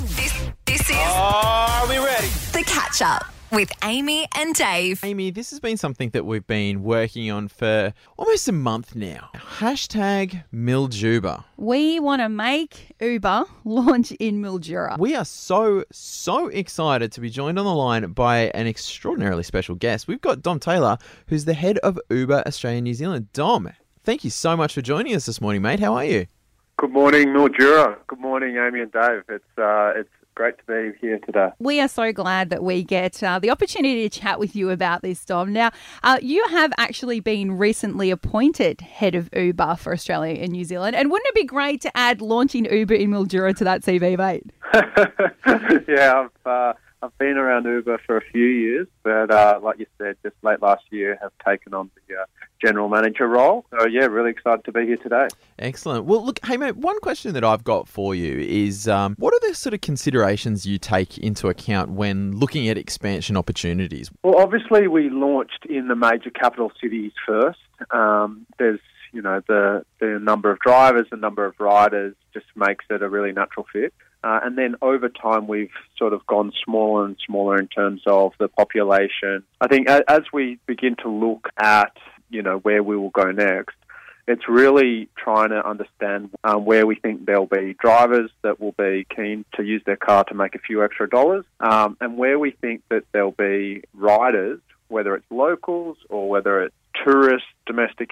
This, this is Are we ready? The Catch Up with Amy and Dave. Amy, this has been something that we've been working on for almost a month now. Hashtag Miljuba. We want to make Uber launch in Mildura. We are so, so excited to be joined on the line by an extraordinarily special guest. We've got Dom Taylor, who's the head of Uber Australia New Zealand. Dom, thank you so much for joining us this morning, mate. How are you? Good morning, Mildura. Good morning, Amy and Dave. It's uh, it's great to be here today. We are so glad that we get uh, the opportunity to chat with you about this, Dom. Now, uh, you have actually been recently appointed head of Uber for Australia and New Zealand. And wouldn't it be great to add launching Uber in Mildura to that CV, mate? yeah, I've uh, I've been around Uber for a few years, but uh, like you said, just late last year, have taken on the uh, general manager role. So yeah, really excited to be here today. Excellent. Well, look, hey, mate, one question that I've got for you is um, what are the sort of considerations you take into account when looking at expansion opportunities? Well, obviously, we launched in the major capital cities first. Um, there's you know the the number of drivers, the number of riders, just makes it a really natural fit. Uh, and then over time, we've sort of gone smaller and smaller in terms of the population. I think a- as we begin to look at, you know, where we will go next, it's really trying to understand um, where we think there'll be drivers that will be keen to use their car to make a few extra dollars, um, and where we think that there'll be riders, whether it's locals or whether it's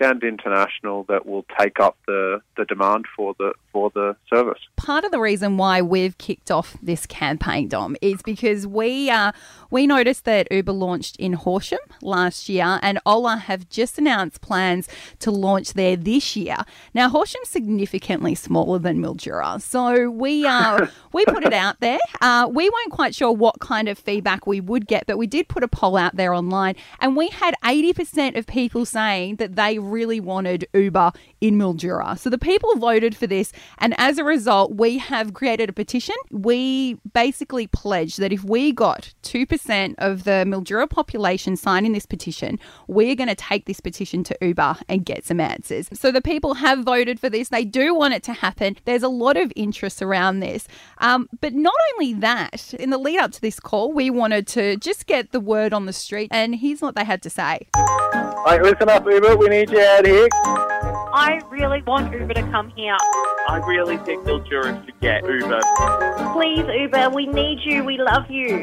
and international, that will take up the, the demand for the for the service. Part of the reason why we've kicked off this campaign, Dom, is because we uh, we noticed that Uber launched in Horsham last year, and Ola have just announced plans to launch there this year. Now, Horsham's significantly smaller than Mildura, so we uh, we put it out there. Uh, we weren't quite sure what kind of feedback we would get, but we did put a poll out there online, and we had eighty percent of people saying that they really wanted Uber in Mildura. So the people voted for this, and as a result, we have created a petition. We basically pledged that if we got 2% of the Mildura population signing this petition, we're going to take this petition to Uber and get some answers. So the people have voted for this. They do want it to happen. There's a lot of interest around this. Um, but not only that, in the lead up to this call, we wanted to just get the word on the street, and here's what they had to say. Like, listen up, Uber. We need you out here. I really want Uber to come here. I really think Mildura should get Uber. Please, Uber, we need you. We love you.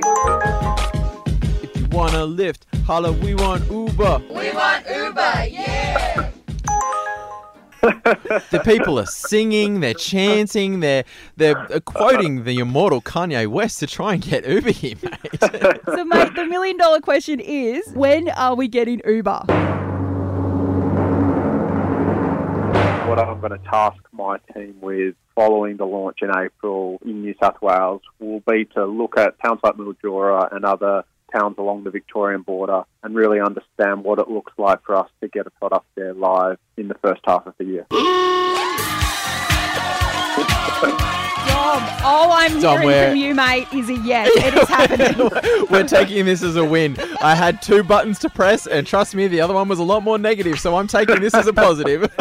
If you want a lift, holla, we want Uber. We want Uber, yeah! the people are singing, they're chanting, they're they're uh, quoting the immortal Kanye West to try and get Uber here, mate. So, mate, the million dollar question is when are we getting Uber? What I'm going to task my team with following the launch in April in New South Wales will be to look at towns like Mildura and other towns along the Victorian border and really understand what it looks like for us to get a product there live in the first half of the year. Dom, all I'm Dom, hearing from you, mate, is a yes. It is happening. We're taking this as a win. I had two buttons to press, and trust me, the other one was a lot more negative. So I'm taking this as a positive.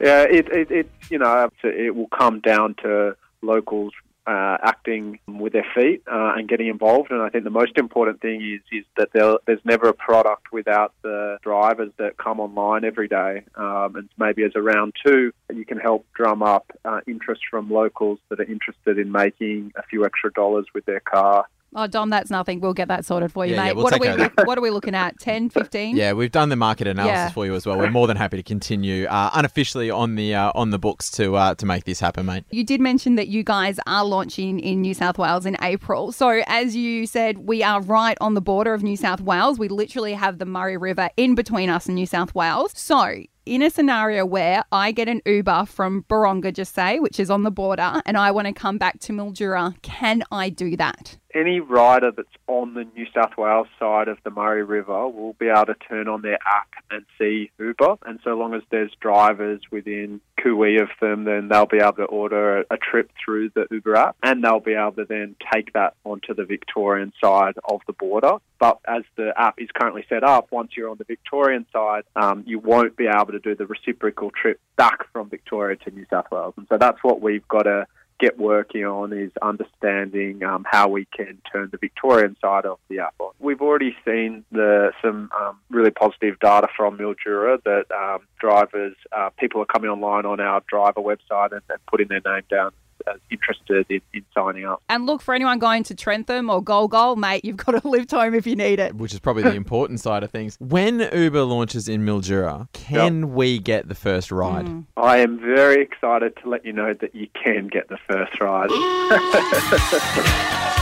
yeah, it, it, it you know it will come down to locals uh, acting with their feet uh, and getting involved. And I think the most important thing is is that there, there's never a product without the drivers that come online every day. Um, and maybe as a round two, you can help drum up uh, interest from locals that are interested in making a few extra dollars with their car. Oh, Dom, that's nothing. We'll get that sorted for you, Yeah, mate. yeah, we'll what, are we, what are we looking at? 10, 15? yeah, we've done the market analysis Yeah. for you as well. We're more than happy to continue uh, unofficially on the uh, on the books to uh, to make this happen, mate. You did mention that you guys are launching in New South Wales in April. So, as you said, we are right on the border of New South Wales. We literally have the Murray River in between us and New South Wales. So, in a scenario where I get an Uber from Buronga, just say, which is on the border, and I want to come back to Mildura, can I do that? Any rider that's on the New South Wales side of the Murray River will be able to turn on their app and see Uber. And so long as there's drivers within cooee of them, then they'll be able to order a, a trip through the Uber app and they'll be able to then take that onto the Victorian side of the border. But as the app is currently set up, once you're on the Victorian side, um, you won't be able to do the reciprocal trip back from Victoria to New South Wales. And so that's what we've got to get working on is understanding um, how we can turn the Victorian side of the app on. We've already seen the, some um, really positive data from Mildura that um, drivers, uh, people are coming online on our driver website and, and putting their name down as interested in, in signing up. And look, for anyone going to Trentham or Gol Gol, mate, you've got a lift home if you need it. Which is probably the important side of things. When Uber launches in Mildura, can we get the first ride? Mm. I am very excited to let you know that you can get the first ride.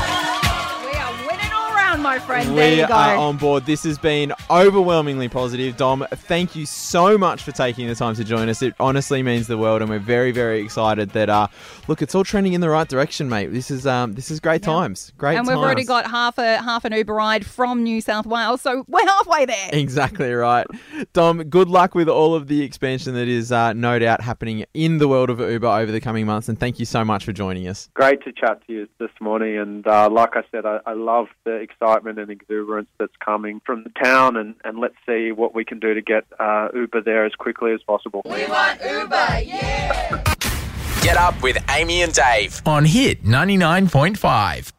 We are winning all round, my friend. there We you go. are on board. This has been overwhelmingly positive. Dom, thank you so much for taking the time to join us. It honestly means the world, and we're very, very excited that uh, look, it's all trending in the right direction, mate. This is um, this is great times. Great and we've already got half a half an Uber ride from New South Wales, so we're halfway there. Exactly right. Dom, good luck with all of the expansion that is uh, no doubt happening in the world of Uber over the coming months. And thank you so much for joining us. Great to chat to you this morning. And uh, like I said, I, I love the excitement and exuberance that's coming from the town. And, and let's see what we can do to get uh, Uber there as quickly as possible. We want Uber, yeah! Get up with Amy and Dave on Hit 99.5.